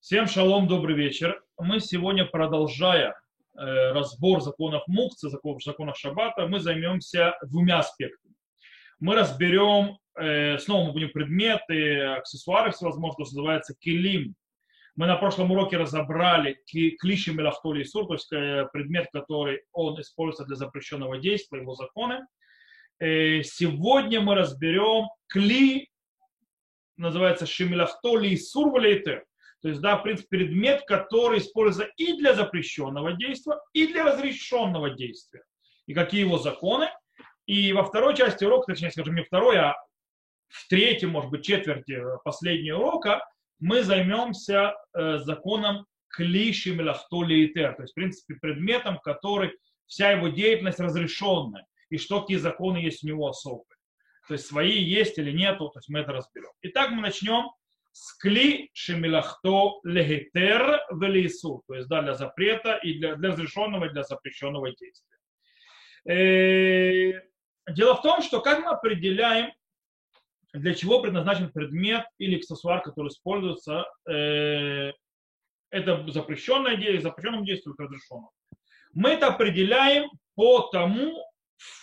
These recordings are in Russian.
Всем шалом, добрый вечер. Мы сегодня, продолжая э, разбор законов Мукцы, законов, законов Шаббата, мы займемся двумя аспектами. Мы разберем, э, снова мы будем предметы, аксессуары всевозможные, что называется килим. Мы на прошлом уроке разобрали клиши мелахтоли сур, то есть э, предмет, который он используется для запрещенного действия, его законы. Э, сегодня мы разберем кли, называется шимилахтоли и сур валейтер то есть, да, в принципе, предмет, который используется и для запрещенного действия, и для разрешенного действия. И какие его законы. И во второй части урока, точнее, скажем, не второй, а в третьей, может быть, четверти последнего урока мы займемся э, законом клиши мелахтоли и то есть, в принципе, предметом, который вся его деятельность разрешенная, и что какие законы есть у него особые. То есть свои есть или нету, то есть мы это разберем. Итак, мы начнем скли шемилахто легетер велису, то есть да, для запрета и для, для разрешенного и для запрещенного действия. Э, дело в том, что как мы определяем, для чего предназначен предмет или аксессуар, который используется, э, это запрещенное действие, запрещенном действии или. Мы это определяем по тому,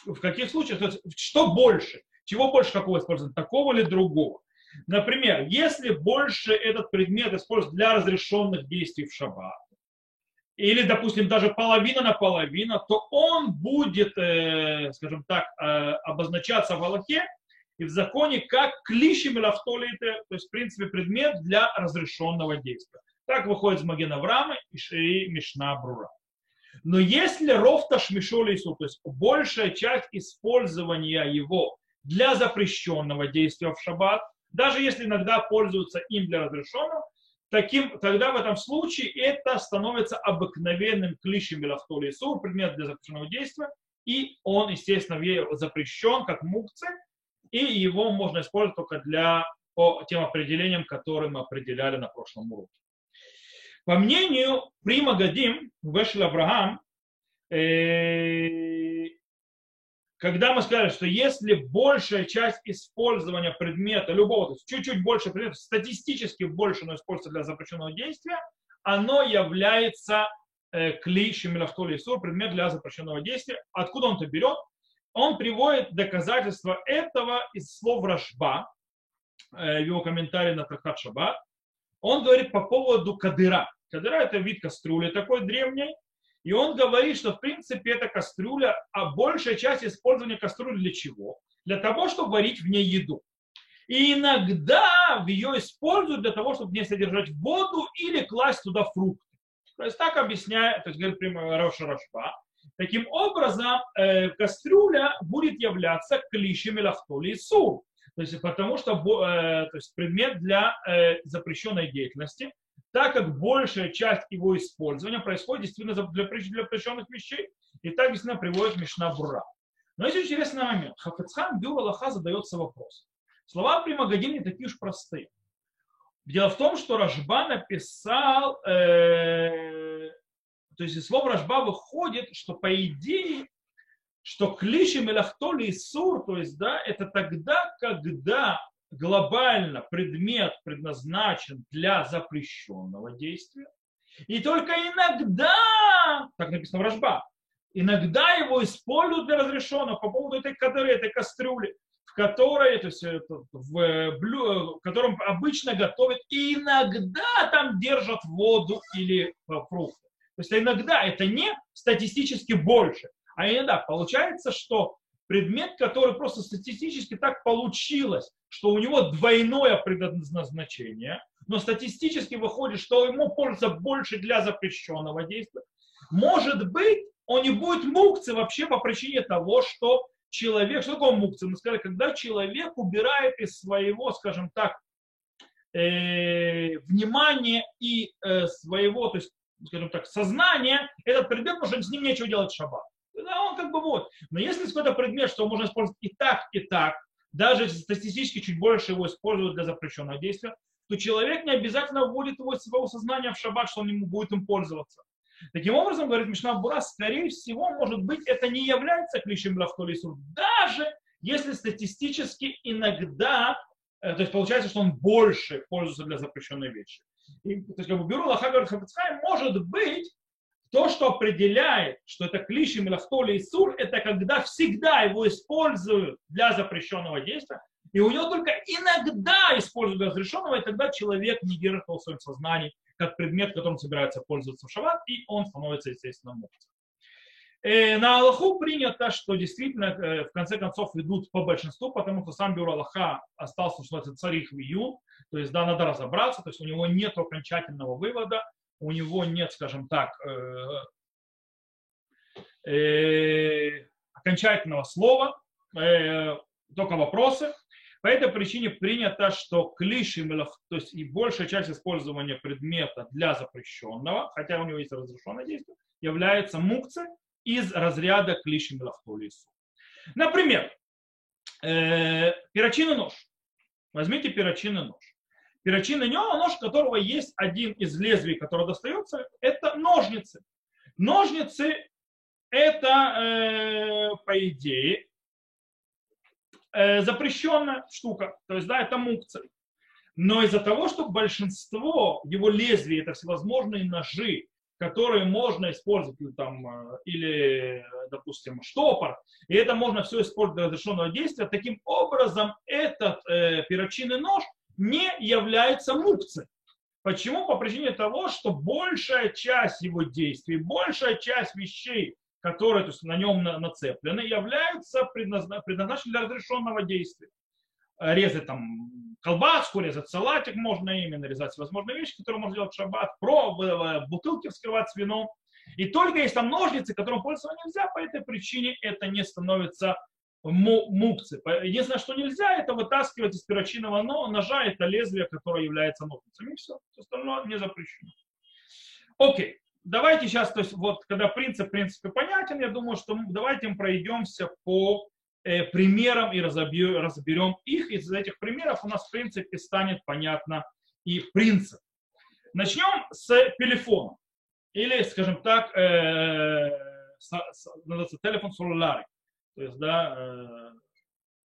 в каких случаях, то есть, что больше, чего больше какого использования, такого или другого. Например, если больше этот предмет используется для разрешенных действий в шаббат, или, допустим, даже половина на половину, то он будет, э, скажем так, э, обозначаться в Аллахе и в законе как клишем или автолите, то есть, в принципе, предмет для разрешенного действия. Так выходит из Маген Авраама и Мишна Брура. Но если рофта шмишоли то есть большая часть использования его для запрещенного действия в шаббат, даже если иногда пользуются им для разрешенного, таким, тогда в этом случае это становится обыкновенным клишем белахтоли сур, предмет для запрещенного действия, и он, естественно, запрещен как мукцы, и его можно использовать только для по тем определениям, которые мы определяли на прошлом уроке. По мнению Прима Гадим, Вешел Авраам, э, когда мы сказали, что если большая часть использования предмета, любого, то есть чуть-чуть больше предметов, статистически больше, но используется для запрещенного действия, оно является э, клишем или автолисур, предмет для запрещенного действия. Откуда он это берет? Он приводит доказательства этого из слов Рашба, э, его комментарий на Трактат Шаббат. Он говорит по поводу кадыра. Кадыра это вид кастрюли такой древней, и он говорит, что в принципе эта кастрюля, а большая часть использования кастрюли для чего? Для того, чтобы варить в ней еду. И иногда ее используют для того, чтобы в ней содержать воду или класть туда фрукты. То есть так объясняет, то есть говорит прямо Роша Рашба. Таким образом, э, кастрюля будет являться клишем или сур. То есть потому что э, то есть предмет для э, запрещенной деятельности так как большая часть его использования происходит действительно для, для запрещенных вещей. И так действительно приводит Мишна Бура. Но есть интересный момент. Хафецхан Бюр Аллаха задается вопрос. Слова при Магаdim не такие уж простые. Дело в том, что Рашба написал, э, то есть из слов Рашба выходит, что по идее, что клиши мелахтоли и сур, то есть, да, это тогда, когда глобально предмет предназначен для запрещенного действия, и только иногда, так написано в Рожба, иногда его используют для разрешенного по поводу этой кадыры, этой кастрюли, в которой, то есть в, блю, в котором обычно готовят, и иногда там держат воду или фрукты. То есть иногда это не статистически больше, а иногда получается, что предмет, который просто статистически так получилось, что у него двойное предназначение, но статистически выходит, что ему пользуется больше для запрещенного действия. Может быть, он не будет мукцы вообще по причине того, что человек, что такое мукцы? Мы сказали, когда человек убирает из своего, скажем так, э, внимания и э, своего, то есть, скажем так, сознания, этот предмет, потому что с ним нечего делать в шаббат. Да, он как бы вот. Но если какой-то предмет, что можно использовать и так, и так, даже статистически чуть больше его используют для запрещенного действия, то человек не обязательно вводит его из своего сознания в шаббат, что он ему будет им пользоваться. Таким образом, говорит Мишна Бура, скорее всего, может быть, это не является клишем лахтолису, даже если статистически иногда э, то есть получается, что он больше пользуется для запрещенной вещи. И, то есть, как бы Беру Лаха говорит, может быть, то, что определяет, что это клиши мелахтоли и сур, это когда всегда его используют для запрещенного действия, и у него только иногда используют для разрешенного, и тогда человек не держит в своем сознании как предмет, которым собирается пользоваться в шаббат, и он становится, естественно, муфтом. Э, на Аллаху принято, что действительно э, в конце концов идут по большинству, потому что сам Бюро Аллаха остался, что называется, царих в июн, то есть да, надо разобраться, то есть у него нет окончательного вывода, у него нет, скажем так, э, э, окончательного слова, э, только вопросы. По этой причине принято, что клиши, то есть и большая часть использования предмета для запрещенного, хотя у него есть разрешенное действие, является мукцы из разряда клиши мелахтолису. Например, э, перочинный нож. Возьмите перочинный нож. Перочинный нож, у которого есть один из лезвий, который достается, это ножницы. Ножницы это, э, по идее, э, запрещенная штука. То есть, да, это мукция. Но из-за того, что большинство его лезвий это всевозможные ножи, которые можно использовать, ну, там, э, или, допустим, штопор, и это можно все использовать для разрешенного действия, таким образом этот э, перочинный нож не является мукцей. Почему? По причине того, что большая часть его действий, большая часть вещей, которые то есть, на нем нацеплены, являются предназначены для разрешенного действия. Резать там колбаску, резать салатик можно именно, резать всевозможные вещи, которые можно делать в шаббат, про бутылки вскрывать с вином. И только есть там ножницы, которым пользоваться нельзя, по этой причине это не становится мукцы. Единственное, что нельзя, это вытаскивать из перочинного ножа это лезвие, которое является ножницами. И все. Все остальное не запрещено. Окей. Давайте сейчас, то есть вот когда принцип, в принципе, понятен, я думаю, что давайте мы пройдемся по э, примерам и разобьем, разберем их. Из этих примеров у нас, в принципе, станет понятно и принцип. Начнем с телефона. Или, скажем так, э, с, с, телефон целлулярный. То есть, да, э,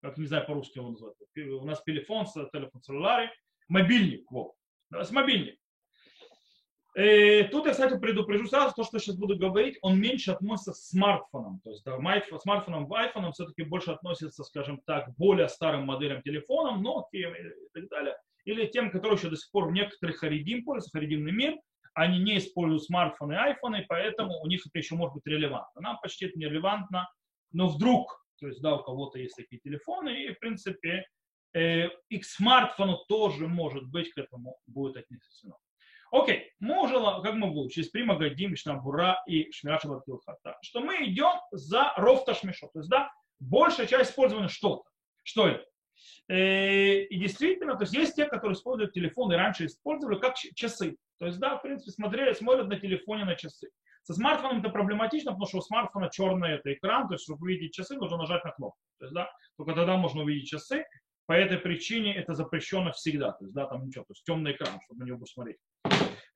как не знаю по-русски его называют. У нас телефон, телефон целлулярный, мобильник, вот. С мобильник. И э, тут я, кстати, предупрежу сразу, то, что сейчас буду говорить, он меньше относится к смартфонам. То есть да, смартфонам в iPhone все-таки больше относится, скажем так, более старым моделям телефонов, Nokia и так далее. Или тем, которые еще до сих пор в некоторых харидим пользуются, харидимный мир, они не используют смартфоны и айфоны, поэтому у них это еще может быть релевантно. Нам почти это не релевантно, но вдруг, то есть, да, у кого-то есть такие телефоны, и, в принципе, э, и к смартфону тоже, может быть, к этому будет отнесено. Окей, мы уже, как мы выучились, при Магадим, Бура и Шмираша Батилхата, что мы идем за рофта шмешо, то есть, да, большая часть использования что-то. Что это? Э, и действительно, то есть есть те, которые используют телефоны, раньше использовали как часы. То есть, да, в принципе, смотрели, смотрят на телефоне на часы. Со смартфоном это проблематично, потому что у смартфона черный это экран, то есть, чтобы увидеть часы, нужно нажать на кнопку. То есть, да, только тогда можно увидеть часы. По этой причине это запрещено всегда. То есть, да, там ничего, то есть темный экран, чтобы на него посмотреть.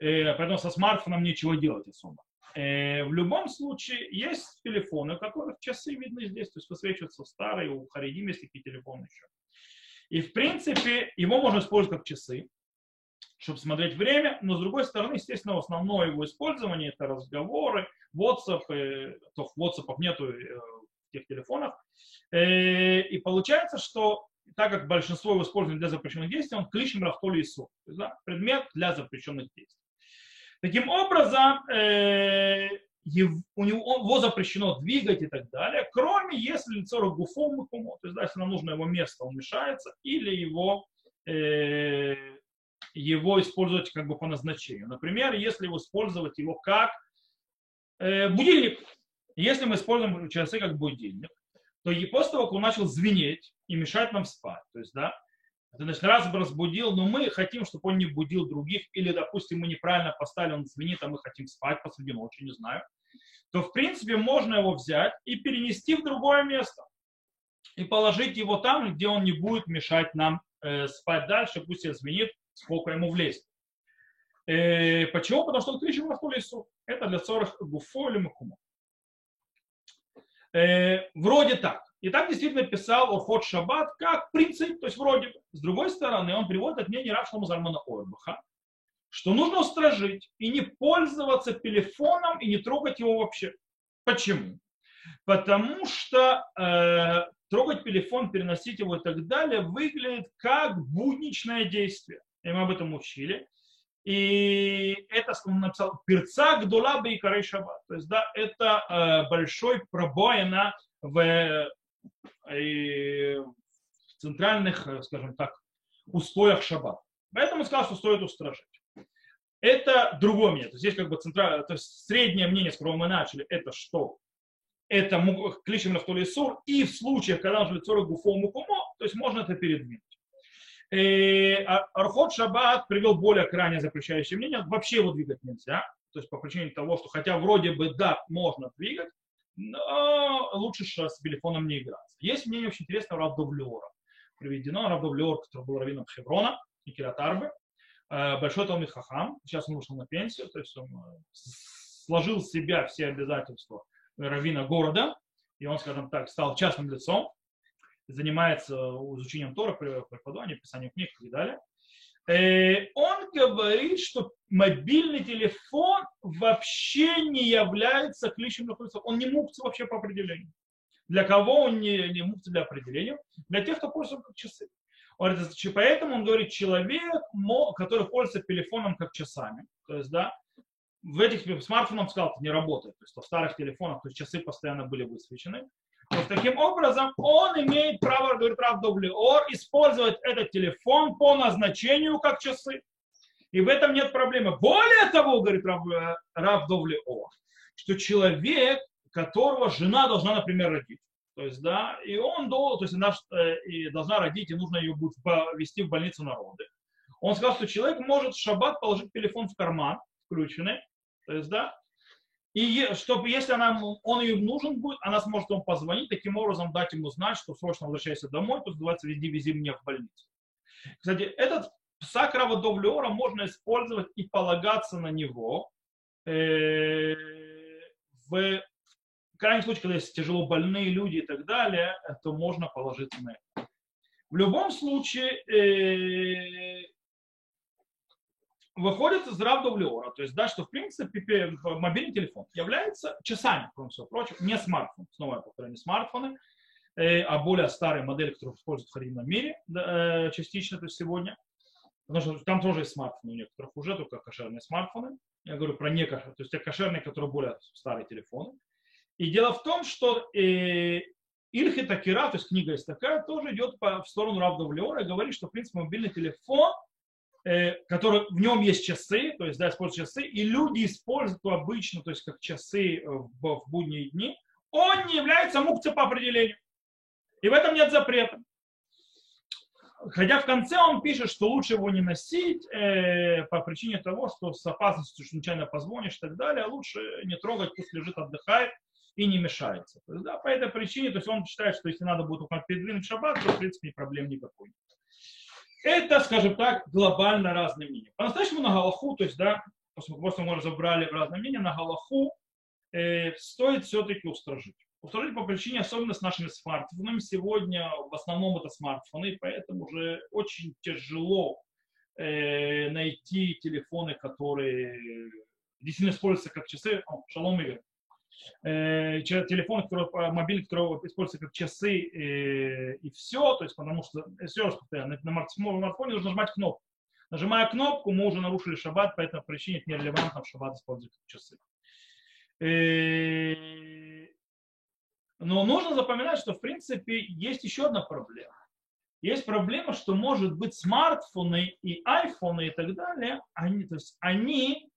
Э, поэтому со смартфоном нечего делать особо. Э, в любом случае, есть телефоны, у которых часы видны здесь, то есть высвечиваются старые, у Харидим есть такие телефоны еще. И в принципе, его можно использовать как часы чтобы смотреть время, но с другой стороны, естественно, основное его использование это разговоры, WhatsApp, э, то WhatsApp нету э, тех телефонах. Э, и получается, что так как большинство его используют для запрещенных действий, он клишем рафтоли и суд, да, предмет для запрещенных действий. Таким образом, э, у него его запрещено двигать и так далее, кроме если лицо гуфом то есть да, если нам нужно его место, он мешается, или его э, его использовать как бы по назначению. Например, если использовать его как э, будильник, если мы используем часы как будильник, то и после того, как он начал звенеть и мешать нам спать, то есть, да, это значит, раз бы разбудил, но мы хотим, чтобы он не будил других, или, допустим, мы неправильно поставили, он звенит, а мы хотим спать посреди ночи, не знаю, то, в принципе, можно его взять и перенести в другое место и положить его там, где он не будет мешать нам э, спать дальше, пусть я звенит, сколько ему влезет. Э, почему? Потому что он кричит. Это для 40 гуфо или макумо. Э, вроде так. И так действительно писал Орхот Шаббат как принцип, то есть вроде бы. С другой стороны, он приводит от мнения Равшлама Зальмана Ойбаха, что нужно устражить и не пользоваться телефоном и не трогать его вообще. Почему? Потому что э, трогать телефон, переносить его и так далее выглядит как будничное действие. И мы об этом учили. И это, он написал, перца гдула и корей шаббат. То есть, да, это э, большой пробоина в, э, в центральных, э, скажем так, устоях шаббат. Поэтому сказал, что стоит устражить. Это другое мнение. То есть здесь как бы центральное, то есть среднее мнение, с которого мы начали, это что? Это кличем сур, и в случаях, когда он лицо гуфо мукумо, то есть можно это передвинуть. Э, а Архот Шаббат привел более крайне запрещающее мнение, вообще его двигать нельзя, то есть по причине того, что хотя вроде бы да, можно двигать, но лучше с телефоном не играться. Есть мнение очень интересное Рав Довлеора. Приведено. Рав Довлеор, который был раввином Хеврона и Киратарбы, э, большой Талмит Хахам, сейчас он вышел на пенсию, то есть он э, сложил в себя все обязательства раввина города, и он, скажем так, стал частным лицом, занимается изучением Тора, преподаванием, писанием книг и так далее. Э, он говорит, что мобильный телефон вообще не является кличем находится. Он не мукция вообще по определению. Для кого он не, не мукция для определения? Для тех, кто пользуется как часы. Он говорит, поэтому он говорит, человек, который пользуется телефоном как часами, то есть, да, в этих смартфонах, сказал, это не работает. То есть в старых телефонах то есть часы постоянно были высвечены. Есть таким образом он имеет право, говорит Рав Довлеор, использовать этот телефон по назначению как часы. И в этом нет проблемы. Более того, говорит Рав, э, Рав Довлеор, что человек, которого жена должна, например, родить, то есть, да, и он должен, то есть она э, и должна родить, и нужно ее будет вести в больницу народы. Он сказал, что человек может в шаббат положить телефон в карман, включенный, то есть, да, и чтобы, если она, он ее нужен будет, она сможет ему позвонить, таким образом дать ему знать, что срочно возвращайся домой, то называется «Вези, вези меня в больницу». Кстати, этот псак Равадовлеора можно использовать и полагаться на него э, в крайнем случае, когда есть тяжело больные люди и так далее, то можно положиться на это. В любом случае, э, выходит из Равдовлеора, то есть, да, что в принципе мобильный телефон является часами, кроме всего прочего, не смартфон, снова я повторяю, не смартфоны, э, а более старые модели, которые используют в современном мире э, частично, то есть сегодня, потому что там тоже есть смартфоны у некоторых уже, только кошерные смартфоны, я говорю про некошерные, то есть те кошерные, которые более старые телефоны. И дело в том, что э, Ильхи Такира, то есть книга есть такая, тоже идет по, в сторону Равдовлеора и говорит, что в принципе мобильный телефон – Э, который, в нем есть часы, то есть, да, используют часы, и люди используют обычно, то есть, как часы э, в, в будние дни, он не является мукцией по определению. И в этом нет запрета. Хотя в конце он пишет, что лучше его не носить э, по причине того, что с опасностью, что случайно позвонишь и так далее, лучше не трогать, пусть лежит, отдыхает и не мешается. То есть, да, по этой причине, то есть он считает, что если надо будет передвинуть шаббат, то в принципе проблем никакой. Это, скажем так, глобально разные мнения. По-настоящему на Галаху, то есть, да, того, мы разобрали в разные мнения, на Галаху э, стоит все-таки устражить. Устражить по причине, особенно с нашими смартфонами. Сегодня в основном это смартфоны, поэтому уже очень тяжело э, найти телефоны, которые действительно используются как часы. О, шалом, Игорь э, телефон, который, э, мобильный, который используется как часы э, и все, то есть потому что, все раз повторяю, на, смартфоне нужно нажимать кнопку. Нажимая кнопку, мы уже нарушили шаббат, по этой причине это нерелевантно в шаббат использовать часы. Э, но нужно запоминать, что в принципе есть еще одна проблема. Есть проблема, что может быть смартфоны и айфоны и так далее, они, то есть они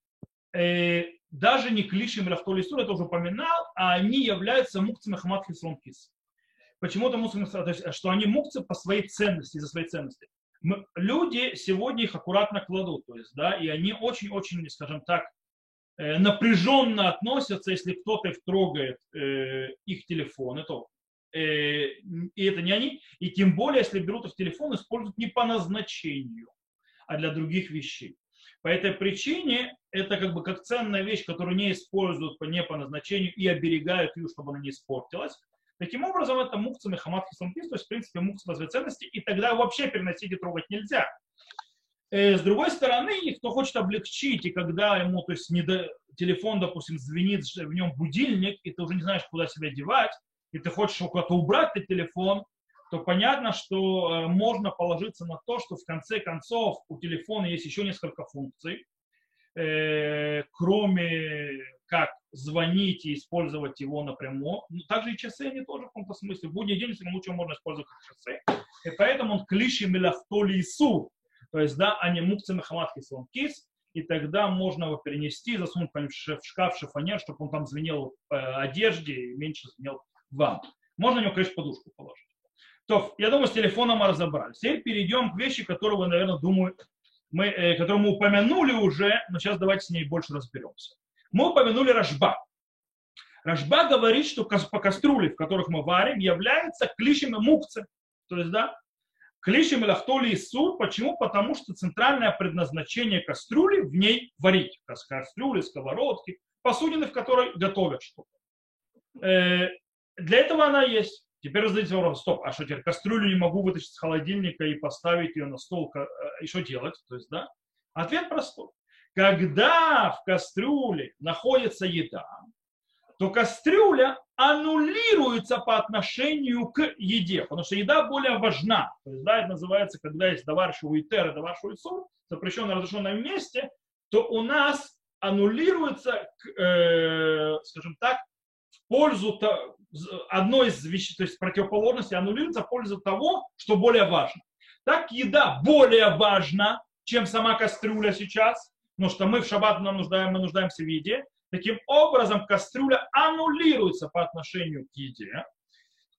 э, даже не клишем Рафтоли Сур, это уже упоминал, а они являются мукцами Хамат Хисрон Кис. Почему это мукцы, то есть, что они мукцы по своей ценности, за своей ценности. Мы, люди сегодня их аккуратно кладут, то есть, да, и они очень-очень, скажем так, э, напряженно относятся, если кто-то их трогает, э, их телефоны, то э, и это не они, и тем более, если берут их телефон, используют не по назначению, а для других вещей. По этой причине это как бы как ценная вещь, которую не используют по, не по назначению и оберегают ее, чтобы она не испортилась. Таким образом, это мукца мехамат хислампис, то есть, в принципе, мукца базовой ценности, и тогда вообще переносить и трогать нельзя. Э, с другой стороны, кто хочет облегчить, и когда ему, то есть, не до... телефон, допустим, звенит, в нем будильник, и ты уже не знаешь, куда себя девать, и ты хочешь куда-то убрать этот телефон, то понятно, что э, можно положиться на то, что в конце концов у телефона есть еще несколько функций, э, кроме как звонить и использовать его напрямую. Но также и часы, они тоже в каком-то смысле. В будний день, если лучше можно использовать как часы. И поэтому он клиши мелахтоли ису. То есть, да, а не мукцы махаматки кис. И тогда можно его перенести, засунуть в шкаф, шифонер, чтобы он там звенел э, одежде и меньше звенел вам. Можно на него, конечно, подушку положить. То, я думаю, с телефоном мы разобрались. Теперь перейдем к вещи, которые вы, наверное, думаю, мы, э, которую мы упомянули уже, но сейчас давайте с ней больше разберемся. Мы упомянули Рожба. Рожба говорит, что по кастрюле, в которых мы варим, является клишем и мукцы. То есть, да, клишем и лахтоли и суд. Почему? Потому что центральное предназначение кастрюли в ней варить. Кастрюли, сковородки, посудины, в которой готовят что-то. Э, для этого она есть. Теперь задайте вопрос, стоп, а что теперь, кастрюлю не могу вытащить с холодильника и поставить ее на стол, э, и что делать? То есть, да? Ответ простой. Когда в кастрюле находится еда, то кастрюля аннулируется по отношению к еде, потому что еда более важна. То есть, да, это называется, когда есть даваршевый тер и даваршевый сур, запрещенное разрешенном месте, то у нас аннулируется, э, скажем так, в пользу одной из вещей, то есть противоположности аннулируется в пользу того, что более важно. Так еда более важна, чем сама кастрюля сейчас, потому что мы в шаббат нам нуждаем, мы нуждаемся в еде. Таким образом, кастрюля аннулируется по отношению к еде.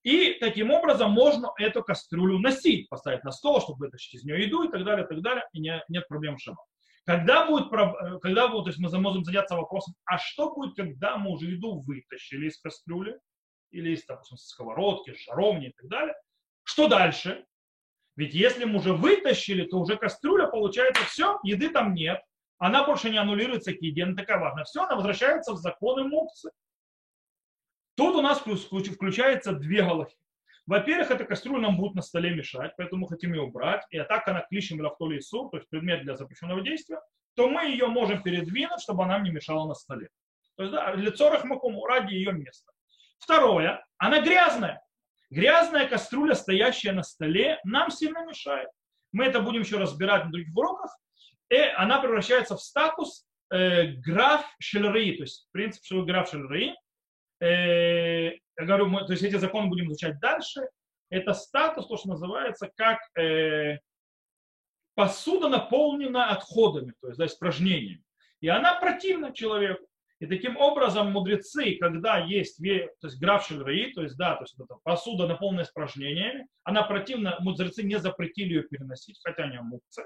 И таким образом можно эту кастрюлю носить, поставить на стол, чтобы вытащить из нее еду и так далее, и так далее, и не, нет проблем в шаббат. Когда будет, когда будет, то есть мы можем заняться вопросом, а что будет, когда мы уже еду вытащили из кастрюли, или из, допустим, сковородки, жаровни и так далее, что дальше? Ведь если мы уже вытащили, то уже кастрюля, получается, все, еды там нет, она больше не аннулируется к еде, она такая важная. Все, она возвращается в законы мукцы. Тут у нас включается две галахи. Во-первых, эта кастрюля нам будет на столе мешать, поэтому мы хотим ее убрать. И так она клишем лахтоли и суп, то есть предмет для запрещенного действия, то мы ее можем передвинуть, чтобы она не мешала на столе. То есть, да, лицо рахмакуму ради ее места. Второе, она грязная. Грязная кастрюля, стоящая на столе, нам сильно мешает. Мы это будем еще разбирать на других уроках. И она превращается в статус э, граф шельры, то есть принцип, что граф шельры. Э, я говорю, мы, то есть эти законы будем изучать дальше. Это статус, то, что называется как э, посуда наполнена отходами, то есть да, испражнениями. И она противна человеку. И таким образом мудрецы, когда есть, то есть граф шельраи, то есть, да, то есть это посуда, наполненная испражнениями, она противна, мудрецы не запретили ее переносить, хотя они мукцы.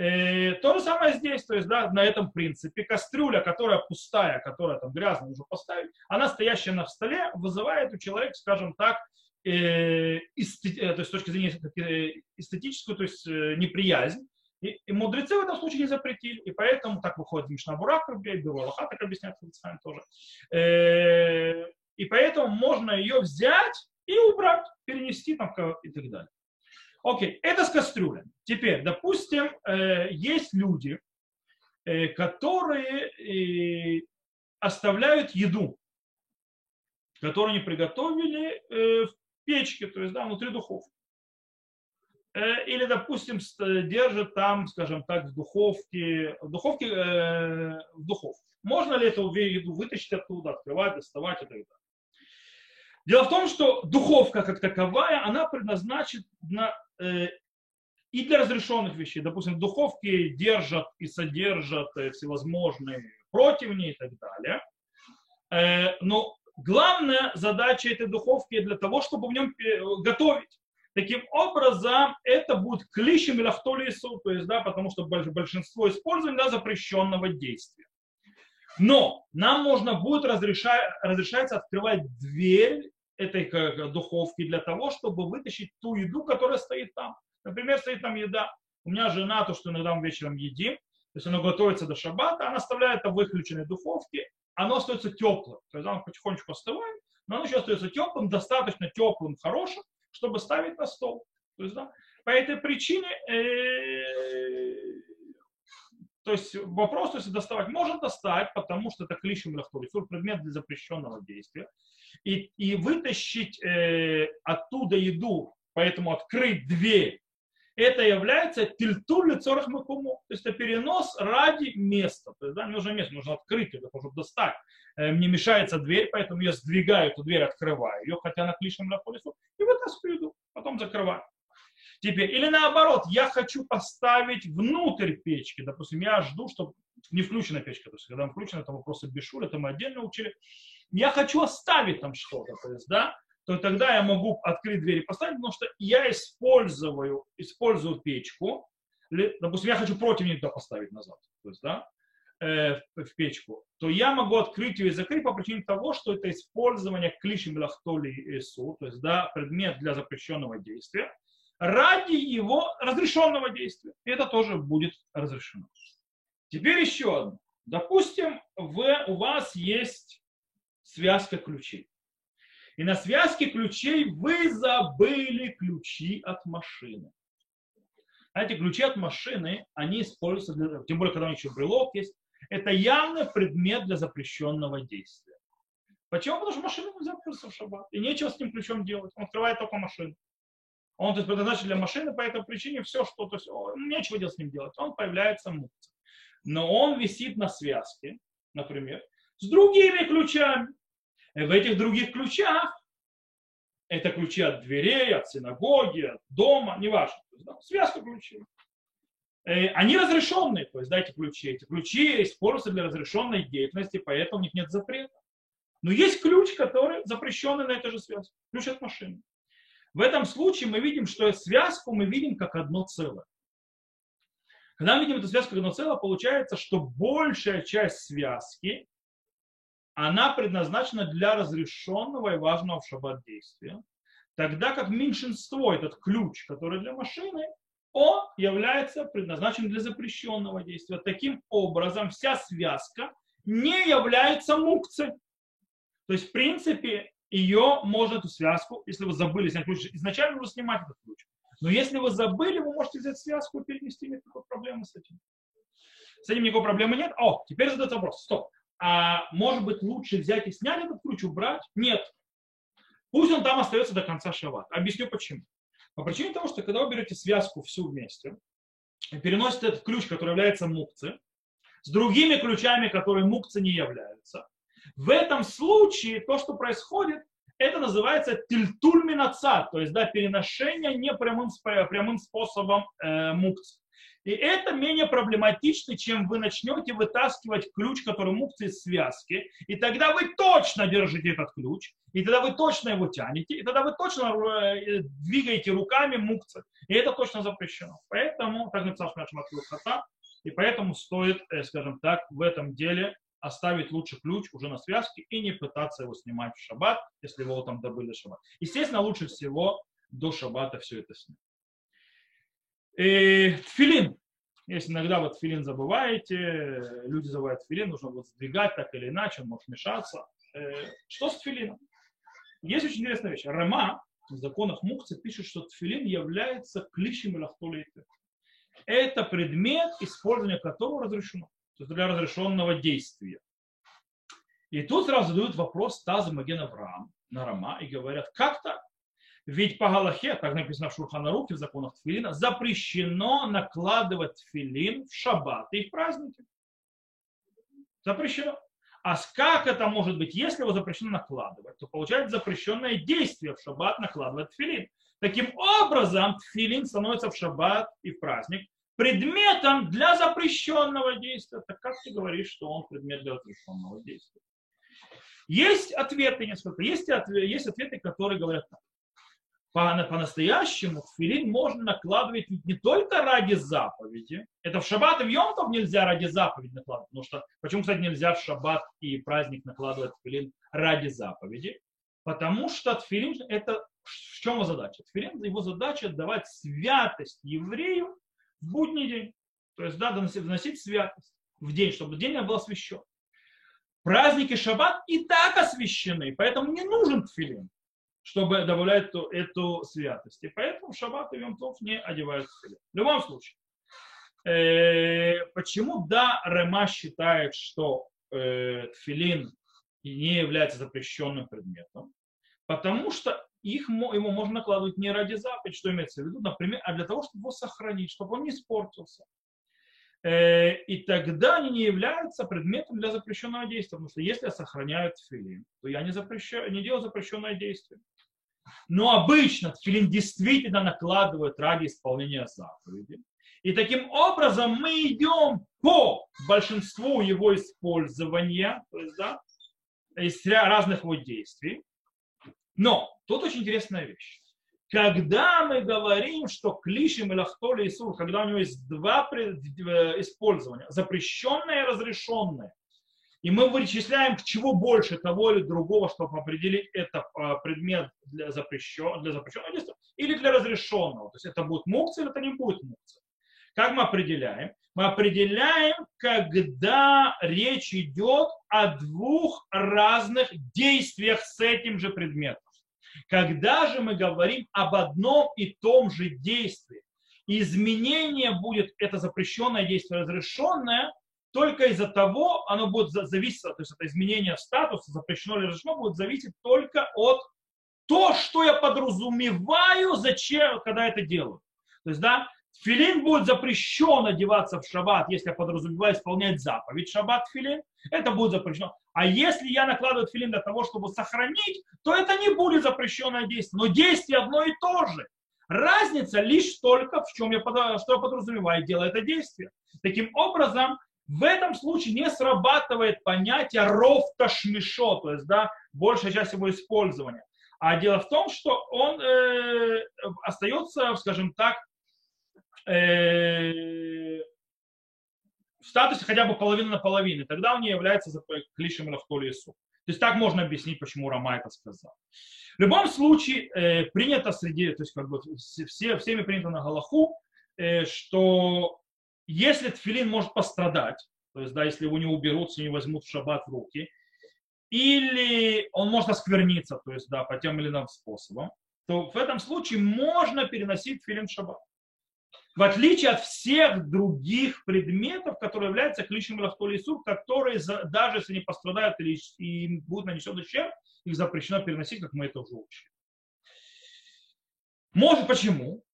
Э, то же самое здесь, то есть, да, на этом принципе, кастрюля, которая пустая, которая там грязная уже поставить, она стоящая на столе, вызывает у человека, скажем так, э, эстет, э, то есть с точки зрения эстетическую, то есть неприязнь, и, и мудрецы в этом случае не запретили. И поэтому так выходит Мишна Бурака, Бюро Аллаха, так объясняет Хабицхайм тоже. Э, и поэтому можно ее взять и убрать, перенести там и так далее. Окей, это с кастрюлями. Теперь, допустим, э, есть люди, э, которые оставляют еду, которую они приготовили в печке, то есть да, внутри духовки. Э, или, допустим, держит там, скажем так, в духовке, в духовке, э, в духовке. Можно ли эту еду вытащить оттуда, открывать, доставать и так далее. Дело в том, что духовка как таковая, она предназначена э, и для разрешенных вещей. Допустим, в духовке держат и содержат э, всевозможные противни и так далее. Э, но главная задача этой духовки для того, чтобы в нем э, готовить. Таким образом, это будет клищем автолису, то есть, да, потому что большинство использования да, запрещенного действия. Но нам можно будет разрешать, разрешается открывать дверь этой духовки для того, чтобы вытащить ту еду, которая стоит там. Например, стоит там еда. У меня жена, то, что иногда мы вечером едим, то есть она готовится до шаббата, она оставляет это в выключенной духовке, оно остается теплым. То есть оно потихонечку остывает, но оно еще остается теплым, достаточно теплым, хорошим, чтобы ставить на стол. То есть, да, по этой причине, э, то есть вопрос, если доставать, может достать, потому что это клишем лахтурисур, предмет для запрещенного действия. И, и вытащить э, оттуда еду, поэтому открыть дверь, это является тильтуль лицорах макуму. То есть это перенос ради места. То есть, да, мне нужно место, нужно открыть это, чтобы достать. Э, мне мешается дверь, поэтому я сдвигаю эту дверь, открываю ее, хотя на клишем лахтурисур, и вытаскиваю еду, потом закрываю. Теперь, или наоборот, я хочу поставить внутрь печки. Допустим, я жду, чтобы не включена печка. То есть, когда она включена, это вопросы бешур, это мы отдельно учили. Я хочу оставить там что-то, то есть, да, то тогда я могу открыть дверь и поставить, потому что я использую, использую печку. Допустим, я хочу противник туда поставить назад, то есть, да, э, в печку, то я могу открыть ее и закрыть по причине того, что это использование клишем лахтоли и су, то есть да, предмет для запрещенного действия ради его разрешенного действия. И это тоже будет разрешено. Теперь еще одно. Допустим, в, у вас есть связка ключей. И на связке ключей вы забыли ключи от машины. Эти ключи от машины, они используются, для, тем более, когда у них еще брелок есть, это явный предмет для запрещенного действия. Почему? Потому что машину нельзя пользоваться в шаббат. И нечего с ним ключом делать. Он открывает только машину. Он то есть, предназначен для машины, по этой причине все, что, то есть, нечего делать с ним делать. Он появляется мукция. Но он висит на связке, например, с другими ключами. И в этих других ключах, это ключи от дверей, от синагоги, от дома, неважно, да, связка ключей. Э, они разрешенные, то есть, да, эти ключи. Эти ключи используются для разрешенной деятельности, поэтому у них нет запрета. Но есть ключ, который запрещенный на этой же связке. Ключ от машины. В этом случае мы видим, что связку мы видим как одно целое. Когда мы видим эту связку как одно целое, получается, что большая часть связки, она предназначена для разрешенного и важного в шаббат действия, тогда как меньшинство, этот ключ, который для машины, он является предназначен для запрещенного действия. Таким образом, вся связка не является мукцией. То есть, в принципе, ее можно, эту связку, если вы забыли снять ключ, изначально нужно снимать этот ключ. Но если вы забыли, вы можете взять связку и перенести, нет никакой проблемы с этим. С этим никакой проблемы нет. О, теперь задается вопрос, стоп. А может быть лучше взять и снять этот ключ, убрать? Нет. Пусть он там остается до конца шават. Объясню почему. По причине того, что когда вы берете связку всю вместе, и переносите этот ключ, который является мукцы, с другими ключами, которые мукцы не являются, в этом случае то, что происходит, это называется тильтуль минацат, то есть да, переношение не прямым, прямым способом э, мукции. И это менее проблематично, чем вы начнете вытаскивать ключ, который мукции из связки, и тогда вы точно держите этот ключ, и тогда вы точно его тянете, и тогда вы точно э, двигаете руками мукцы, и это точно запрещено. Поэтому, так написал Шмат и поэтому стоит, э, скажем так, в этом деле оставить лучше ключ уже на связке и не пытаться его снимать в шаббат, если его там добыли в шаббат. Естественно, лучше всего до шаббата все это снять. И тфилин. Если иногда вот тфилин забываете, люди забывают тфилин, нужно вот сдвигать так или иначе, он может мешаться. Э, что с тфилином? Есть очень интересная вещь. Рама в законах Мукцы пишет, что тфилин является клишем или Это предмет, использование которого разрешено то есть для разрешенного действия. И тут сразу задают вопрос Таза Маген Авраам на Рама и говорят, как так? Ведь по Галахе, так написано в Шурханарухе, в законах Тфилина, запрещено накладывать тфилин в шаббаты и в праздники. Запрещено. А как это может быть, если его запрещено накладывать? То получается запрещенное действие в шаббат накладывать тфилин. Таким образом, тфилин становится в шаббат и в праздник предметом для запрещенного действия. Так как ты говоришь, что он предмет для запрещенного действия? Есть ответы несколько. Есть, ответы, есть ответы, которые говорят так. По, по-настоящему филин можно накладывать не только ради заповеди. Это в шаббат и в Йомтов нельзя ради заповеди накладывать. Потому что, почему, кстати, нельзя в шаббат и праздник накладывать филин ради заповеди? Потому что тфилин это в чем его задача? Тфилин, его задача давать святость еврею в будний день. То есть, да, доносить святость в день, чтобы день был освящен. праздники шаббат и так освящены, поэтому не нужен тфилин, чтобы добавлять эту, эту святость. И поэтому в шаббат и Йомтов не одевают. В любом случае, э, почему да, Рема считает, что э, тфилин не является запрещенным предметом? Потому что их ему можно накладывать не ради заповедь, что имеется в виду, например, а для того, чтобы его сохранить, чтобы он не испортился. Э, и тогда они не являются предметом для запрещенного действия. Потому что если я сохраняю тфилин, то я не, запрещаю, не делаю запрещенное действие. Но обычно тфилин действительно накладывают ради исполнения заповеди. И таким образом мы идем по большинству его использования, то есть, да, из разных его действий. Но тут очень интересная вещь. Когда мы говорим, что клишим или ахтоли Исур, когда у него есть два использования, запрещенное и разрешенное, и мы вычисляем, к чему больше того или другого, чтобы определить это а, предмет для, запрещен, для запрещенного действия или для разрешенного. То есть это будет мукция или это не будет мукция. Как мы определяем? Мы определяем, когда речь идет о двух разных действиях с этим же предметом. Когда же мы говорим об одном и том же действии, изменение будет, это запрещенное действие, разрешенное, только из-за того, оно будет зависеть, то есть это изменение статуса, запрещено или разрешено, будет зависеть только от то, что я подразумеваю, зачем, когда это делаю. То есть, да, Филин будет запрещен одеваться в шаббат, если я подразумеваю исполнять заповедь шаббат филин. Это будет запрещено. А если я накладываю филин для того, чтобы сохранить, то это не будет запрещенное действие. Но действие одно и то же. Разница лишь только в чем я, что я подразумеваю, делая это действие. Таким образом, в этом случае не срабатывает понятие ров ташмишо, то есть да, большая часть его использования. А дело в том, что он э, остается, скажем так, э, в статусе хотя бы половина на половину, тогда он не является клишем или То есть так можно объяснить, почему Рама это сказал. В любом случае, э, принято среди, то есть как бы все, всеми принято на Галаху, э, что если тфилин может пострадать, то есть да, если его не уберутся, не возьмут в шаббат в руки, или он может оскверниться, то есть да, по тем или иным способам, то в этом случае можно переносить тфилин в шаббат в отличие от всех других предметов, которые являются клишем Рафтоли Сур, которые даже если не пострадают или им будут нанесен ущерб, их запрещено переносить, как мы это уже учили. Может, почему?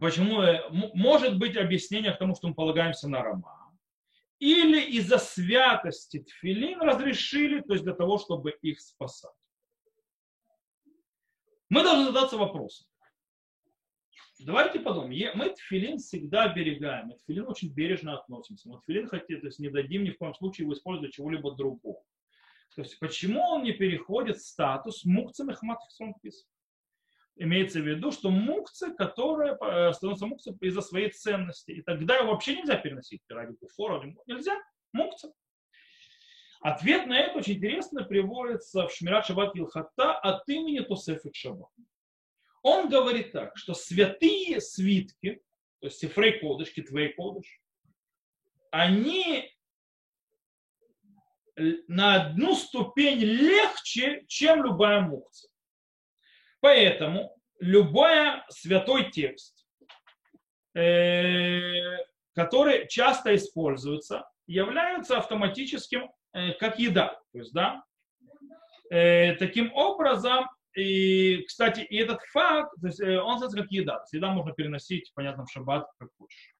Почему? Э, может быть объяснение к тому, что мы полагаемся на Рама. Или из-за святости тфилин разрешили, то есть для того, чтобы их спасать. Мы должны задаться вопросом. Давайте подумаем. Мы тфилин всегда оберегаем. Мы тфилин очень бережно относимся. Мы тфилин хотим, то есть не дадим ни в коем случае его использовать чего-либо другого. То есть почему он не переходит в статус мукцы мехмат хисонкис? Имеется в виду, что мукцы, которая э, становится мукцы из-за своей ценности. И тогда его вообще нельзя переносить ради куфора. Нельзя. Мукца. Ответ на это очень интересно приводится в Шмират Шаббат Илхата от имени Тосефик Шаббат он говорит так, что святые свитки, то есть Сифрей Кодыш, Китвей Кодыш, они на одну ступень легче, чем любая мукция. Поэтому любой святой текст, э, который часто используется, является автоматическим э, как еда. То есть, да, э, таким образом и, кстати, и этот факт, то есть, э, он называется как еда. Еда можно переносить, понятно, в шаббат, как хочешь.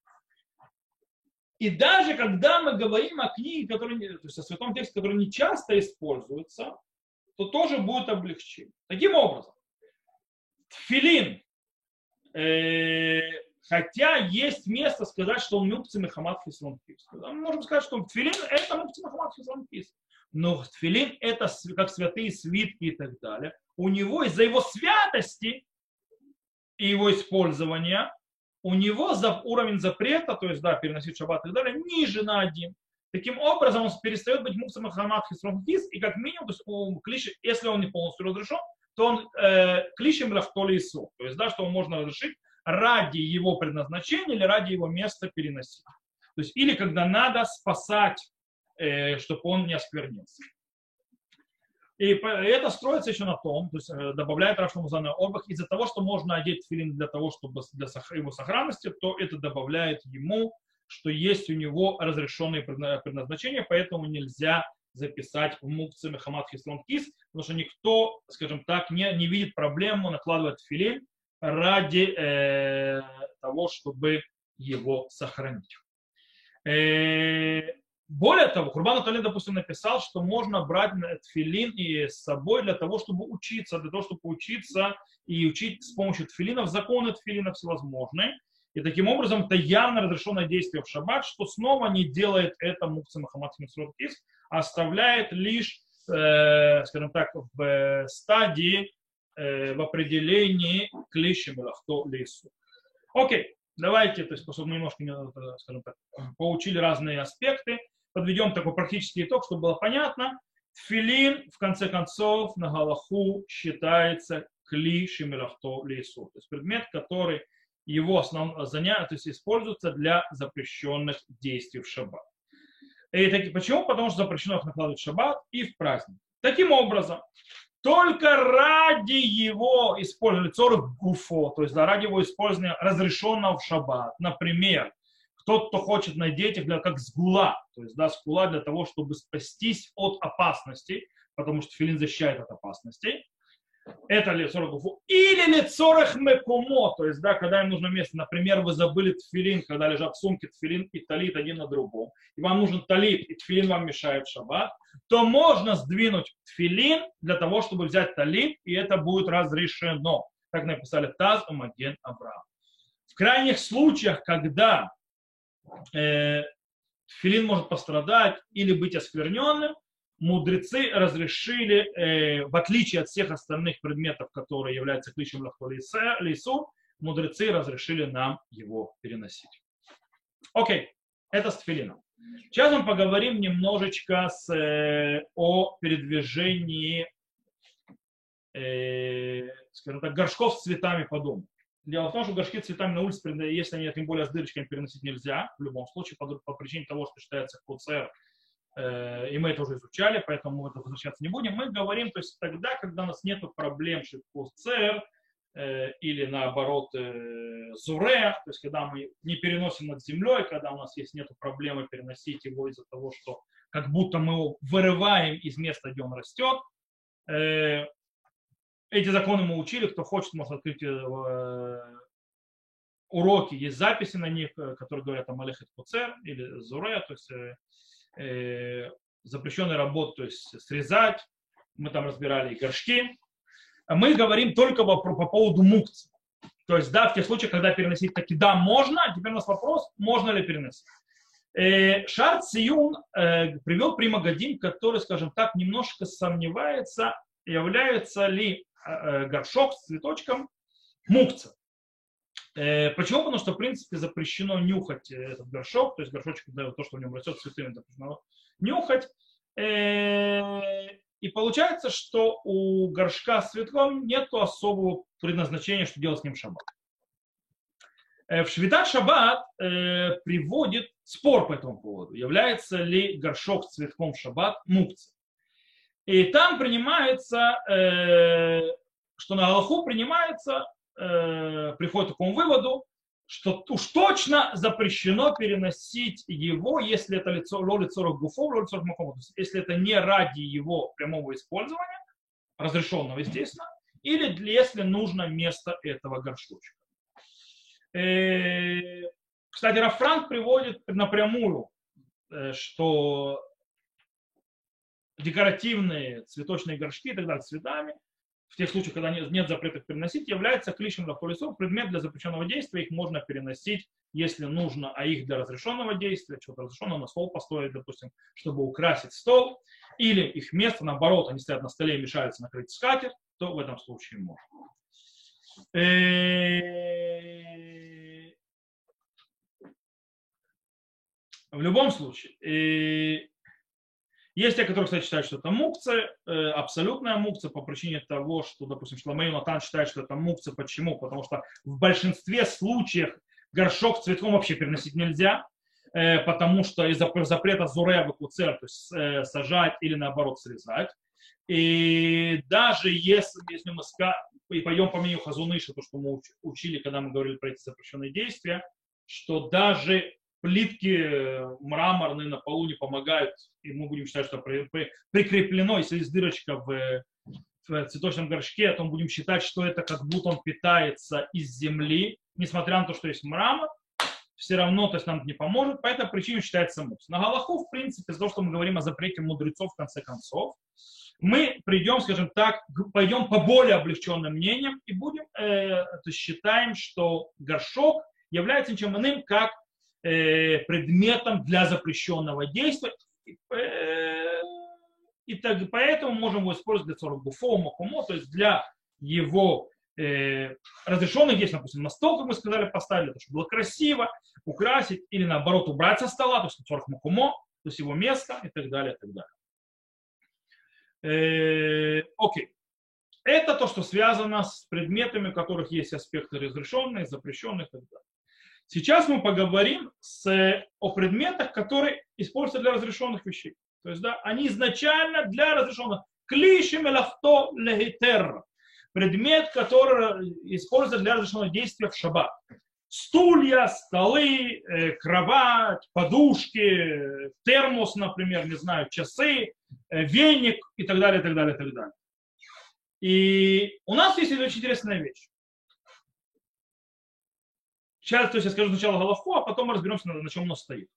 И даже когда мы говорим о книге, которая, то есть о святом тексте, который не часто используется, то тоже будет облегчение. Таким образом, тфилин, э, хотя есть место сказать, что он мукци мехамад хислон Мы можем сказать, что тфилин это мукци мехамад хислон Но тфилин это как святые свитки и так далее у него из-за его святости и его использования, у него за уровень запрета, то есть, да, переносить шаббат и так далее, ниже на один. Таким образом, он перестает быть муксом хамат хисронфис, и как минимум, то есть, у клиши, если он не полностью разрешен, то он э, клишем лахтоли ису. То есть, да, что он можно разрешить ради его предназначения или ради его места переносить. То есть, или когда надо спасать чтобы он не осквернился. И это строится еще на том, то есть э, добавляет Рашну Музана Орбах, из-за того, что можно одеть филин для того, чтобы для его сохранности, то это добавляет ему, что есть у него разрешенные предназначения, поэтому нельзя записать в мукце Мехамад Хислон Кис, потому что никто, скажем так, не, не видит проблему накладывать филин ради э, того, чтобы его сохранить. Э, более того, Курбан Аталин, допустим, написал, что можно брать тфилин и с собой для того, чтобы учиться, для того, чтобы учиться и учить с помощью тфилинов законы тфилина всевозможные. И таким образом это явно разрешенное действие в шаббат, что снова не делает это Мукса Мухаммад Кис, а оставляет лишь, э, скажем так, в э, стадии, э, в определении клещи мелахто лесу. Окей, давайте, то есть, чтобы немножко, скажем так, поучили разные аспекты подведем такой практический итог, чтобы было понятно. Тфилин, в конце концов, на Галаху считается кли шимирахто лесу. То есть предмет, который его основное занятие, то есть используется для запрещенных действий в шаббат. И таки, почему? Потому что запрещено их накладывать в шаббат и в праздник. Таким образом, только ради его использования, цорых гуфо, то есть ради его использования разрешенного в шаббат, например, тот, кто хочет надеть их для, как сгула, то есть да, сгула для того, чтобы спастись от опасности, потому что филин защищает от опасностей. Это ли гуфу. Или ли цорах мекумо, то есть, да, когда им нужно место, например, вы забыли тфилин, когда лежат в сумке тфилин и талит один на другом, и вам нужен талит, и тфилин вам мешает в шаббат, то можно сдвинуть тфилин для того, чтобы взять талит, и это будет разрешено. Как написали Таз Амаген Авраам. В крайних случаях, когда э, филин может пострадать или быть оскверненным, мудрецы разрешили, э, в отличие от всех остальных предметов, которые являются ключом лесу, мудрецы разрешили нам его переносить. Окей, это с тфилином. Сейчас мы поговорим немножечко с, э, о передвижении, э, скажем так, горшков с цветами по дому. Дело в том, что горшки цветами на улице, если они тем более с дырочками переносить нельзя, в любом случае, по, по причине того, что считается КУЦР, э, и мы это уже изучали, поэтому мы это возвращаться не будем. Мы говорим, то есть тогда, когда у нас нет проблем с КУЦР, э, или наоборот э, зуре, то есть когда мы не переносим над землей, когда у нас есть нет проблемы переносить его из-за того, что как будто мы его вырываем из места, где он растет, э, эти законы мы учили, кто хочет, может открыть э, уроки, есть записи на них, э, которые говорят о Малехет Куцер или Зуре, то есть э, э, запрещенная работа, то есть срезать, мы там разбирали и горшки. А мы говорим только по, по поводу мукции. То есть, да, в тех случаях, когда переносить таки да, можно. А теперь у нас вопрос, можно ли переносить. Э, Шар Циюн э, привел Примагадим, который, скажем так, немножко сомневается, является ли Э, горшок с цветочком мукца. Э, почему? Потому что, в принципе, запрещено нюхать этот горшок, то есть горшочек, да, то, что в нем растет цветами, запрещено нюхать. Э, и получается, что у горшка с цветком нет особого предназначения, что делать с ним шаббат. В Швитат Шаббат э, приводит спор по этому поводу. Является ли горшок с цветком в Шаббат мукцией? И там принимается, э, что на Аллаху принимается, э, приходит к такому выводу, что уж точно запрещено переносить его, если это лицо, лицо гуфов, лицо макома. То есть, если это не ради его прямого использования, разрешенного, естественно, или если нужно место этого горшочка. Э, кстати, Рафранк приводит напрямую, э, что декоративные цветочные горшки и так далее цветами, в тех случаях, когда нет, нет запретов переносить, является клишем лесов, предмет для запрещенного действия, их можно переносить, если нужно, а их для разрешенного действия, что-то разрешенного на стол поставить, допустим, чтобы украсить стол, или их место, наоборот, они стоят на столе и мешаются накрыть скатерть, то в этом случае можно. Э, в любом случае, есть те, которые, кстати, считают, что это мукция, э, абсолютная мукция по причине того, что, допустим, Шламей Натан считает, что это мукция. Почему? Потому что в большинстве случаев горшок с цветком вообще переносить нельзя. э, потому что из-за запрета зурева куцер, то есть э, сажать или наоборот срезать. И даже если, если мы и пойдем по мнению Хазуныша, то, что мы учили, когда мы говорили про эти запрещенные действия, что даже плитки э, мраморные на полу не помогают, и мы будем считать, что при, при, прикреплено, если есть дырочка в, в цветочном горшке, то мы будем считать, что это как будто он питается из земли, несмотря на то, что есть мрамор, все равно, то есть нам не поможет, по этой причине считается мус. На Галаху, в принципе, из-за того, что мы говорим о запрете мудрецов в конце концов, мы придем, скажем так, пойдем по более облегченным мнениям и будем, э, то есть считаем, что горшок является ничем иным, как э, предметом для запрещенного действия. Э, и так, поэтому можем его использовать для цорок буфо, макумо, то есть для его э, разрешенных действий, допустим, на стол, как мы сказали, поставили, чтобы было красиво, украсить, или наоборот убрать со стола, то есть цорок макумо, то есть его место и так далее, и так далее. Э, окей. Это то, что связано с предметами, у которых есть аспекты разрешенные, запрещенные и так далее. Сейчас мы поговорим с, о предметах, которые используются для разрешенных вещей. То есть, да, они изначально для разрешенных. Клиши мелахто легитер. Предмет, который используется для разрешенного действия в шаббат. Стулья, столы, э, кровать, подушки, термос, например, не знаю, часы, э, веник и так далее, и так далее, и так далее. И у нас есть очень интересная вещь. Сейчас, то есть я скажу сначала головку, а потом мы разберемся, на, на чем оно стоит.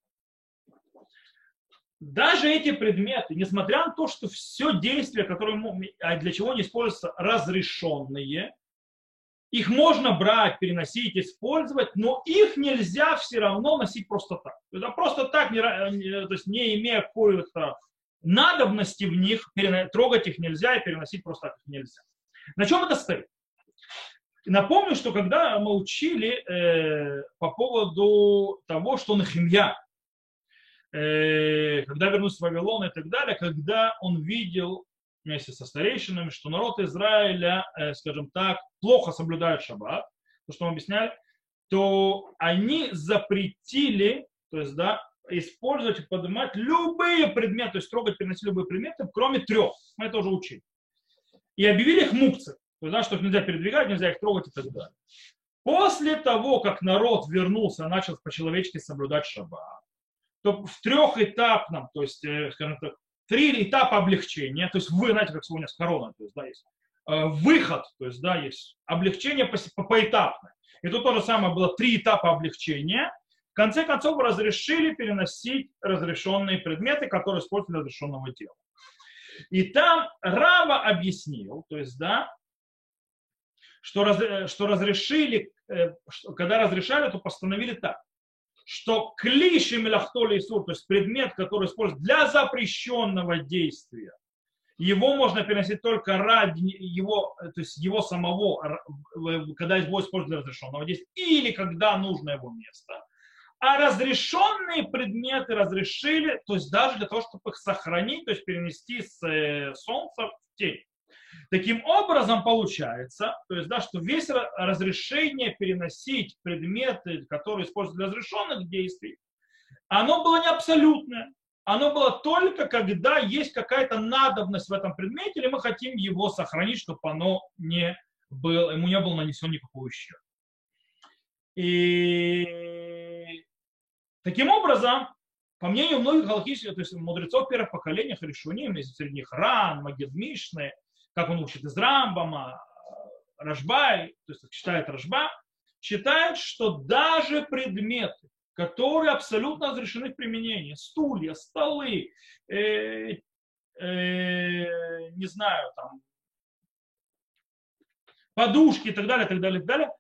Даже эти предметы, несмотря на то, что все действия, которые, а для чего они используются, разрешенные, их можно брать, переносить, использовать, но их нельзя все равно носить просто так. Это просто так, не, то есть не имея какой-то надобности в них, трогать их нельзя и переносить просто так их нельзя. На чем это стоит? Напомню, что когда мы учили э, по поводу того, что Нахимья, э, когда вернулся в Вавилон и так далее, когда он видел вместе со старейшинами, что народ Израиля, э, скажем так, плохо соблюдает шаббат, то, что мы объясняли, то они запретили, то есть, да, использовать и поднимать любые предметы, то есть трогать, переносить любые предметы, кроме трех. Мы это уже учили. И объявили их мукцы. То да, что их нельзя передвигать, нельзя их трогать и так далее. После того, как народ вернулся, начал по-человечески соблюдать шаббат, то в трехэтапном, то есть, э, скажем так, три этапа облегчения, то есть вы, знаете, как сегодня с короной, то есть, да, есть э, выход, то есть, да, есть облегчение по, по, поэтапно. И тут то же самое было три этапа облегчения. В конце концов разрешили переносить разрешенные предметы, которые используют для разрешенного дела. И там Рава объяснил, то есть, да, что, раз, э, что разрешили, э, когда разрешали, то постановили так, что клиши мелахтоли и сур, то есть предмет, который используется для запрещенного действия, его можно переносить только ради его, э, то есть его самого, когда его используют для разрешенного действия, или когда нужно его место. А разрешенные предметы разрешили, то есть даже для того, чтобы их сохранить, то есть перенести с солнца в тень. Таким образом получается, то есть, да, что весь разрешение переносить предметы, которые используются для разрешенных действий, оно было не абсолютное. Оно было только, когда есть какая-то надобность в этом предмете, или мы хотим его сохранить, чтобы оно не было, ему не был нанесен никакой ущерб. И таким образом, по мнению многих галактических, то есть мудрецов первых поколений, Харишуним, среди них Ран, Магид Мишны, как он учит из Рамбама, Рашбай, то есть читает Рашба, считает, что даже предметы, которые абсолютно разрешены в применении, стулья, столы, э, э, не знаю, там, подушки и так далее, так далее, так далее,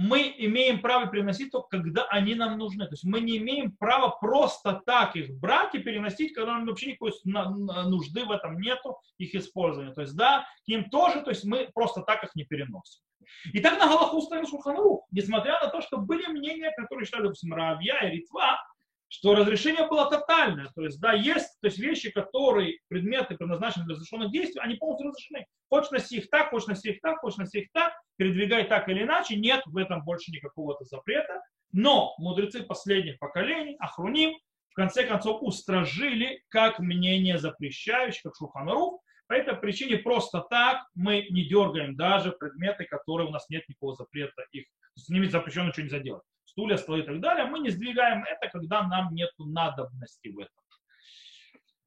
мы имеем право переносить только когда они нам нужны. То есть мы не имеем права просто так их брать и переносить, когда нам вообще никакой нужды в этом нету, их использования. То есть да, к ним тоже, то есть мы просто так их не переносим. И так на Галаху ставим Шуханрух, несмотря на то, что были мнения, которые считали, допустим, Равья и Ритва, что разрешение было тотальное. То есть, да, есть то есть вещи, которые, предметы, предназначены для разрешенных действий, они полностью разрешены. Хочешь носи их так, хочешь носи их так, хочешь носи их так, передвигай так или иначе, нет в этом больше никакого запрета. Но мудрецы последних поколений, Ахруним, в конце концов устражили как мнение запрещающих, как Шуханарух. По этой причине просто так мы не дергаем даже предметы, которые у нас нет никакого запрета их. С ними запрещено ничего не заделать. Стулья, столы и так далее. Мы не сдвигаем это, когда нам нет надобности в этом.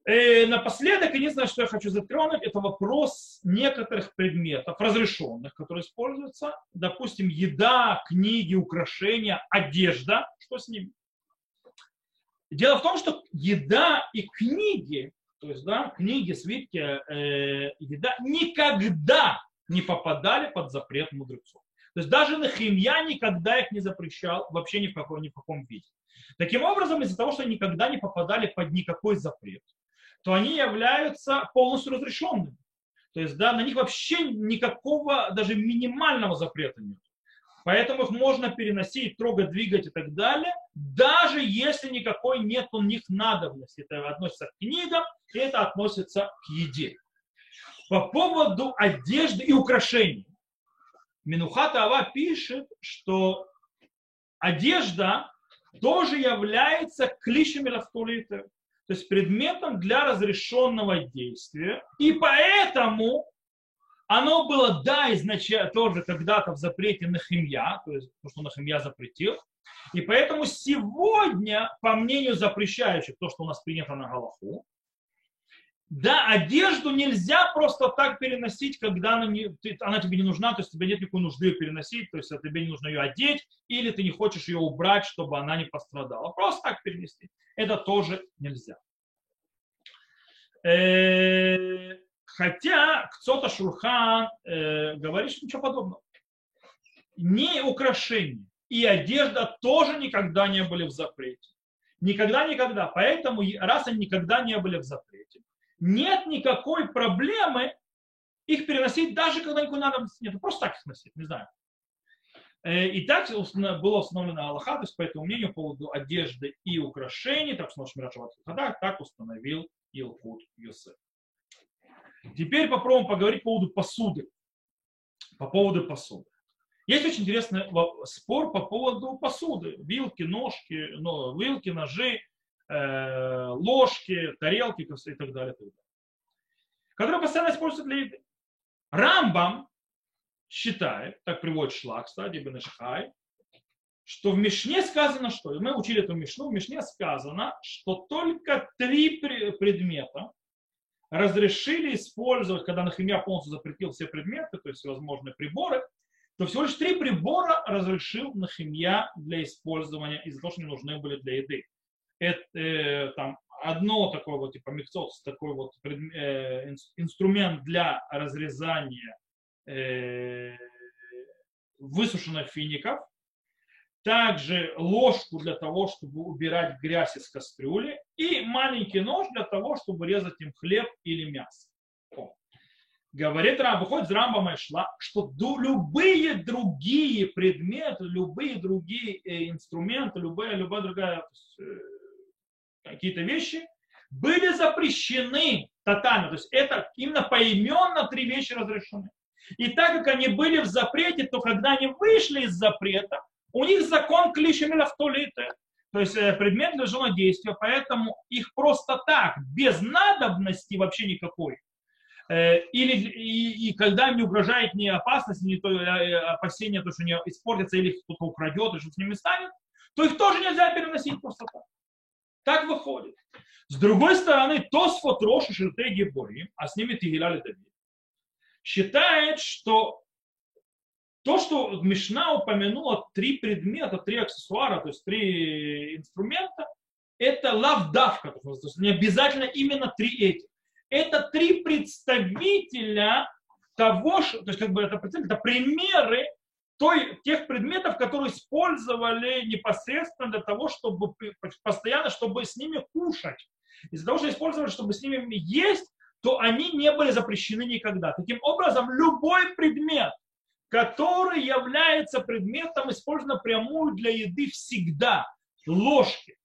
И э, напоследок, единственное, что я хочу затронуть, это вопрос некоторых предметов, разрешенных, которые используются. Допустим, еда, книги, украшения, одежда. Что с ними? Дело в том, что еда и книги, то есть да, книги, свитки, э, еда никогда не попадали под запрет мудрецов. То есть даже Нахимья никогда их не запрещал вообще ни в каком, ни в каком виде. Таким образом, из-за того, что они никогда не попадали под никакой запрет, то они являются полностью разрешенными. То есть да, на них вообще никакого даже минимального запрета нет. Поэтому их можно переносить, трогать, двигать и так далее, даже если никакой нет у них надобности. Это относится к книгам, и это относится к еде. По поводу одежды и украшений. Минухата Ава пишет, что одежда тоже является клишами лавтулита то есть предметом для разрешенного действия. И поэтому оно было, да, изначально тоже когда-то в запрете на химья, то есть то, что на химья запретил. И поэтому сегодня, по мнению запрещающих, то, что у нас принято на Галаху, да, одежду нельзя просто так переносить, когда она, не, ты, она тебе не нужна, то есть тебе нет никакой нужды ее переносить, то есть тебе не нужно ее одеть, или ты не хочешь ее убрать, чтобы она не пострадала. Просто так перенести. Это тоже нельзя. Э, хотя кто-то Шурхан э, говорит, что ничего подобного. Не украшения и одежда тоже никогда не были в запрете. Никогда, никогда. Поэтому, раз они никогда не были в запрете, нет никакой проблемы их переносить, даже когда никакой надобности нет. Просто так их носить, не знаю. Э, и так было установлено Аллаха, то есть по этому мнению по поводу одежды и украшений, так Мират Шабат так установил Илхут Юсеф. Теперь попробуем поговорить по поводу посуды. По поводу посуды. Есть очень интересный спор по поводу посуды. Вилки, ножки, ну, вилки, ножи, э, ложки, тарелки и так далее, и так далее. Которые постоянно используются для еды. Рамбам считает, так приводит Шлак, кстати, Ибн Шахай, что в Мишне сказано что? Мы учили эту Мишну, в Мишне сказано, что только три предмета разрешили использовать, когда Нахимия полностью запретил все предметы, то есть всевозможные приборы, то всего лишь три прибора разрешил Нахимия для использования из-за того, что не нужны были для еды это, э, там, одно такое вот, типа миксос, такой вот э, инструмент для разрезания э, высушенных фиников, также ложку для того, чтобы убирать грязь из кастрюли, и маленький нож для того, чтобы резать им хлеб или мясо. Говорит Рам, выходит из Рамбама и шла, что любые другие предметы, любые другие э, инструменты, любая, любая другая какие-то вещи были запрещены тотально. То есть это именно поименно три вещи разрешены. И так как они были в запрете, то когда они вышли из запрета, у них закон клишами лавтолиты. То есть э, предмет лежало действия, поэтому их просто так, без надобности вообще никакой, э, или и, и когда не угрожает ни опасность, ни то, э, опасение, то, что они испортятся, или кто-то украдет, и что с ними станет, то их тоже нельзя переносить просто так. Так выходит. С другой стороны, Тосфот Рош и Шертеги Борим, а с ними Тигиляли Давид, считает, что то, что Мишна упомянула три предмета, три аксессуара, то есть три инструмента, это лавдавка, то есть не обязательно именно три эти. Это три представителя того, что, то есть как бы это, это примеры той, тех предметов, которые использовали непосредственно для того, чтобы постоянно, чтобы с ними кушать. Из-за того, что использовали, чтобы с ними есть, то они не были запрещены никогда. Таким образом, любой предмет, который является предметом, использован прямую для еды всегда, ложки,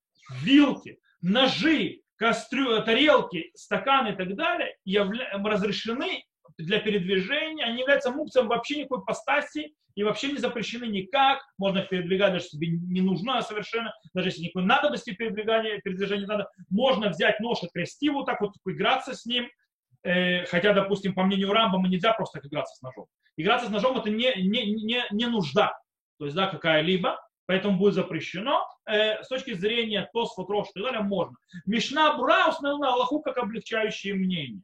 вилки, ножи, кастрю, тарелки, стаканы и так далее, явля... разрешены для передвижения, они являются мукцием вообще никакой постаси и вообще не запрещены никак. Можно их передвигать, даже если тебе не нужна совершенно, даже если никакой надобности передвигания, передвижения не надо. Можно взять нож и трясти вот так вот, играться с ним. Э, хотя, допустим, по мнению Рамбама нельзя просто играться с ножом. Играться с ножом это не, не, не, не нужда. То есть, да, какая-либо поэтому будет запрещено. Э, с точки зрения Тосфот, Рош и так далее, можно. Мишна Бра установила Аллаху как облегчающее мнение.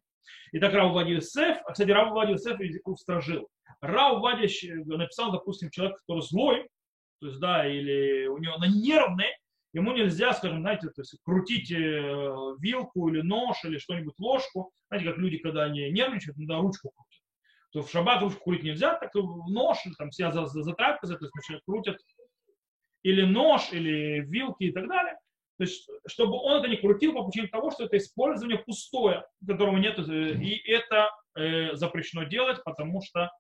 И так Рау Вади Юсеф, а, кстати, Рау Вади Юсеф устражил. Рау Вади написал, допустим, человек, который злой, то есть, да, или у него на нервный, ему нельзя, скажем, знаете, то есть крутить э, вилку или нож или что-нибудь, ложку. Знаете, как люди, когда они нервничают, надо ручку крутить. То в шаббат ручку крутить нельзя, так нож, там себя за, за, за трапезой, то есть крутят или нож, или вилки и так далее. То есть, чтобы он это не крутил по причине того, что это использование пустое, которого нет, э, и это э, запрещено делать, потому что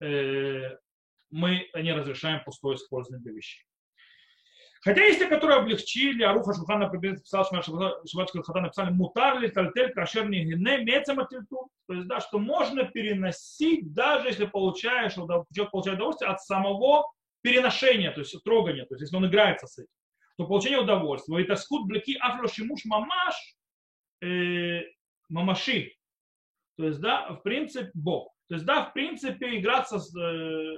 э, мы не разрешаем пустое использование для вещей. Хотя есть те, которые облегчили, Аруха Шухана написал, Шабатский Хатан написали мутарли, тальтель, кашерни гене, мецематильту. То есть, да, что можно переносить, даже если получаешь, человек получает удовольствие от самого переношения, то есть трогания, то есть если он играется с этим, то получение удовольствия. Это скут блеки афлошимуш мамаш э, мамаши. То есть, да, в принципе, Бог. То есть, да, в принципе, играться с... Э,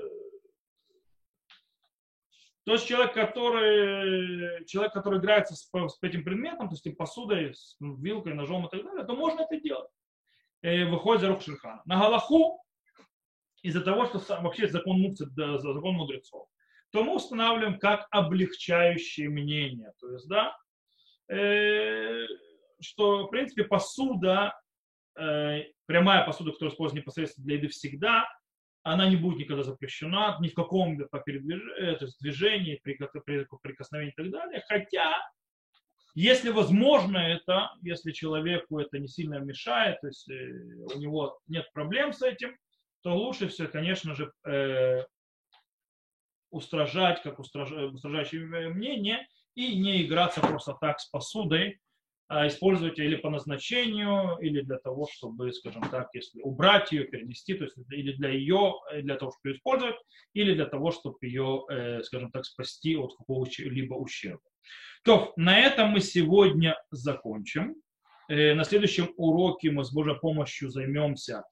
то есть человек, который, человек, который играется с, с этим предметом, то есть и посудой, с вилкой, ножом и так далее, то можно это делать. Э, выходит за рук Шельхана. На Галаху из-за того, что вообще закон мукцы, закон мудрецов, то мы устанавливаем как облегчающее мнение. То есть, да, э, что, в принципе, посуда, э, прямая посуда, которая используется непосредственно для еды всегда, она не будет никогда запрещена ни в каком по передвижении, то есть движении, при, при прикосновении и так далее. Хотя, если возможно это, если человеку это не сильно мешает, то есть э, у него нет проблем с этим, то лучше все, конечно же, э, устражать, как устражающее мнение, и не играться просто так с посудой, а использовать или по назначению, или для того, чтобы, скажем так, если убрать ее, перенести, то есть или для ее, для того, чтобы ее использовать, или для того, чтобы ее, э, скажем так, спасти от какого-либо ущерба. То, на этом мы сегодня закончим. Э, на следующем уроке мы с Божьей помощью займемся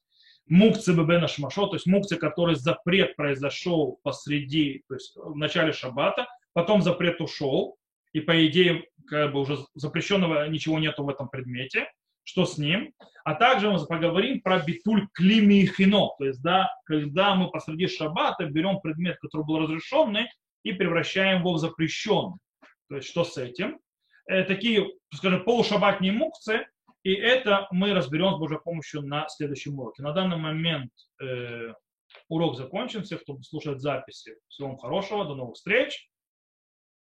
мукцы бебена шмашо, то есть мукцы, который запрет произошел посреди, то есть в начале шаббата, потом запрет ушел, и по идее как бы уже запрещенного ничего нету в этом предмете, что с ним. А также мы поговорим про битуль клими и хино, то есть да, когда мы посреди шаббата берем предмет, который был разрешенный, и превращаем его в запрещенный. То есть что с этим? Э, такие, скажем, полушабатные мукцы, и это мы разберем с Божьей помощью на следующем уроке. На данный момент э, урок закончен. Всех, кто слушает записи, всего вам хорошего, до новых встреч.